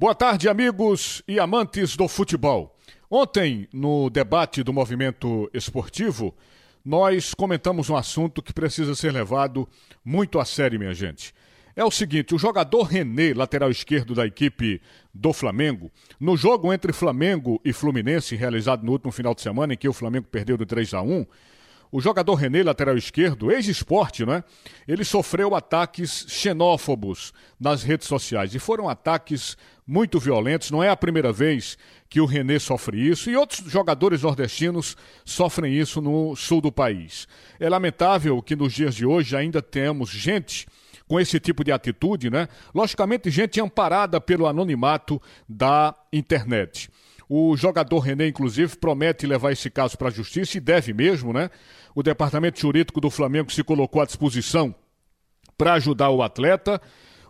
Boa tarde, amigos e amantes do futebol. Ontem, no debate do movimento esportivo, nós comentamos um assunto que precisa ser levado muito a sério, minha gente. É o seguinte: o jogador René, lateral esquerdo da equipe do Flamengo, no jogo entre Flamengo e Fluminense, realizado no último final de semana, em que o Flamengo perdeu de 3 a 1 o jogador René, lateral esquerdo, ex-esporte, né? Ele sofreu ataques xenófobos nas redes sociais. E foram ataques muito violentos. Não é a primeira vez que o René sofre isso. E outros jogadores nordestinos sofrem isso no sul do país. É lamentável que nos dias de hoje ainda temos gente com esse tipo de atitude, né? Logicamente, gente amparada pelo anonimato da internet. O jogador René, inclusive, promete levar esse caso para a justiça e deve mesmo, né? O departamento jurídico do Flamengo se colocou à disposição para ajudar o atleta.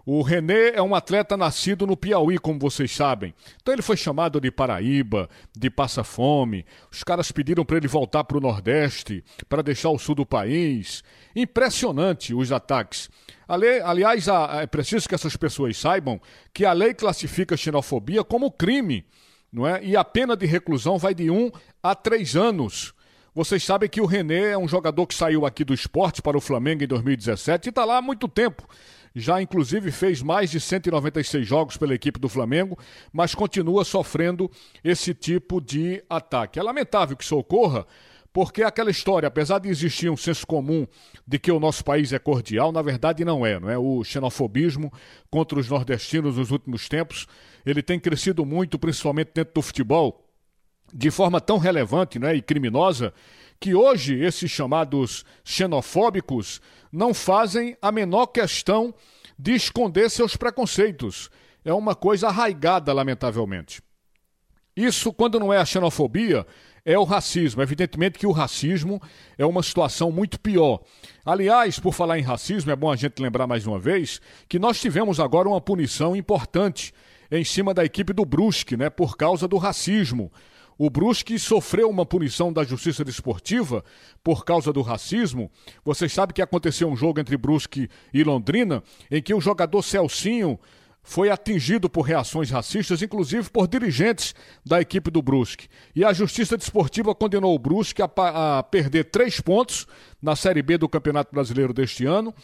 O René é um atleta nascido no Piauí, como vocês sabem. Então ele foi chamado de Paraíba, de Passa Fome. Os caras pediram para ele voltar para o Nordeste, para deixar o sul do país. Impressionante os ataques. Aliás, é preciso que essas pessoas saibam que a lei classifica a xenofobia como crime não é? E a pena de reclusão vai de um a três anos. Vocês sabem que o René é um jogador que saiu aqui do esporte para o Flamengo em 2017 e está lá há muito tempo. Já, inclusive, fez mais de 196 jogos pela equipe do Flamengo, mas continua sofrendo esse tipo de ataque. É lamentável que isso ocorra, porque aquela história, apesar de existir um senso comum de que o nosso país é cordial, na verdade não é, não é? O xenofobismo contra os nordestinos nos últimos tempos, ele tem crescido muito, principalmente dentro do futebol, de forma tão relevante, né, e criminosa, que hoje esses chamados xenofóbicos não fazem a menor questão de esconder seus preconceitos. É uma coisa arraigada, lamentavelmente. Isso, quando não é a xenofobia, é o racismo. Evidentemente que o racismo é uma situação muito pior. Aliás, por falar em racismo, é bom a gente lembrar mais uma vez que nós tivemos agora uma punição importante em cima da equipe do Brusque, né, por causa do racismo. O Brusque sofreu uma punição da Justiça Desportiva por causa do racismo. Vocês sabem que aconteceu um jogo entre Brusque e Londrina em que o jogador Celcinho foi atingido por reações racistas, inclusive por dirigentes da equipe do Brusque. E a Justiça Desportiva condenou o Brusque a, a, perder três pontos na Série B do Campeonato Brasileiro deste ano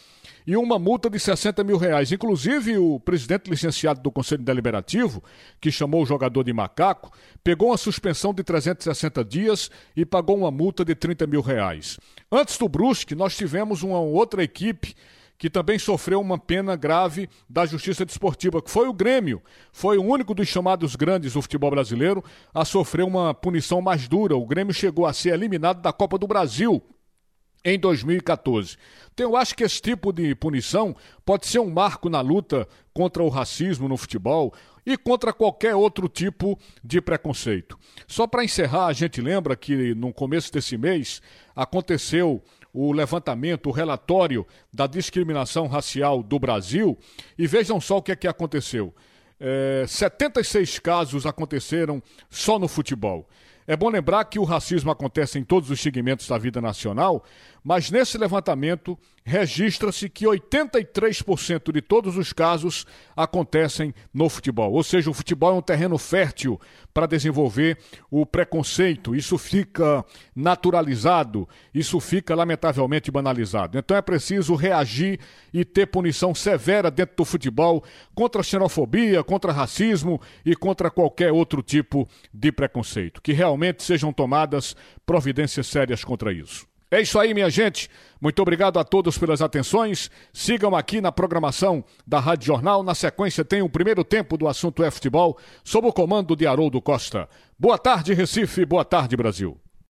e uma multa de 60 mil reais. Inclusive, o presidente licenciado do Conselho Deliberativo, que chamou o jogador de macaco, pegou uma suspensão de 360 dias e pagou uma multa de 30 mil reais. Antes do Brusque, nós tivemos uma outra equipe que também sofreu uma pena grave da Justiça Desportiva, que foi o Grêmio. Foi o único dos chamados grandes do futebol brasileiro a sofrer uma punição mais dura. O Grêmio chegou a ser eliminado da Copa do Brasil em 2014. Então, eu acho que esse tipo de punição pode ser um marco na luta contra o racismo no futebol e contra qualquer outro tipo de preconceito. Só para encerrar, a gente lembra que no começo desse mês aconteceu o levantamento, o relatório da discriminação racial do Brasil e vejam só o que é que aconteceu. É, 76 casos aconteceram só no futebol. É bom lembrar que o racismo acontece em todos os segmentos da vida nacional, mas nesse levantamento registra-se que 83% de todos os casos acontecem no futebol. Ou seja, o futebol é um terreno fértil para desenvolver o preconceito. Isso fica naturalizado, isso fica lamentavelmente banalizado. Então é preciso reagir e ter punição severa dentro do futebol contra xenofobia, contra racismo e contra qualquer outro tipo de preconceito. Que realmente sejam tomadas providências sérias contra isso. É isso aí, minha gente. Muito obrigado a todos pelas atenções. Sigam aqui na programação da Rádio Jornal. Na sequência, tem o primeiro tempo do assunto é futebol, sob o comando de Haroldo Costa. Boa tarde, Recife. Boa tarde, Brasil.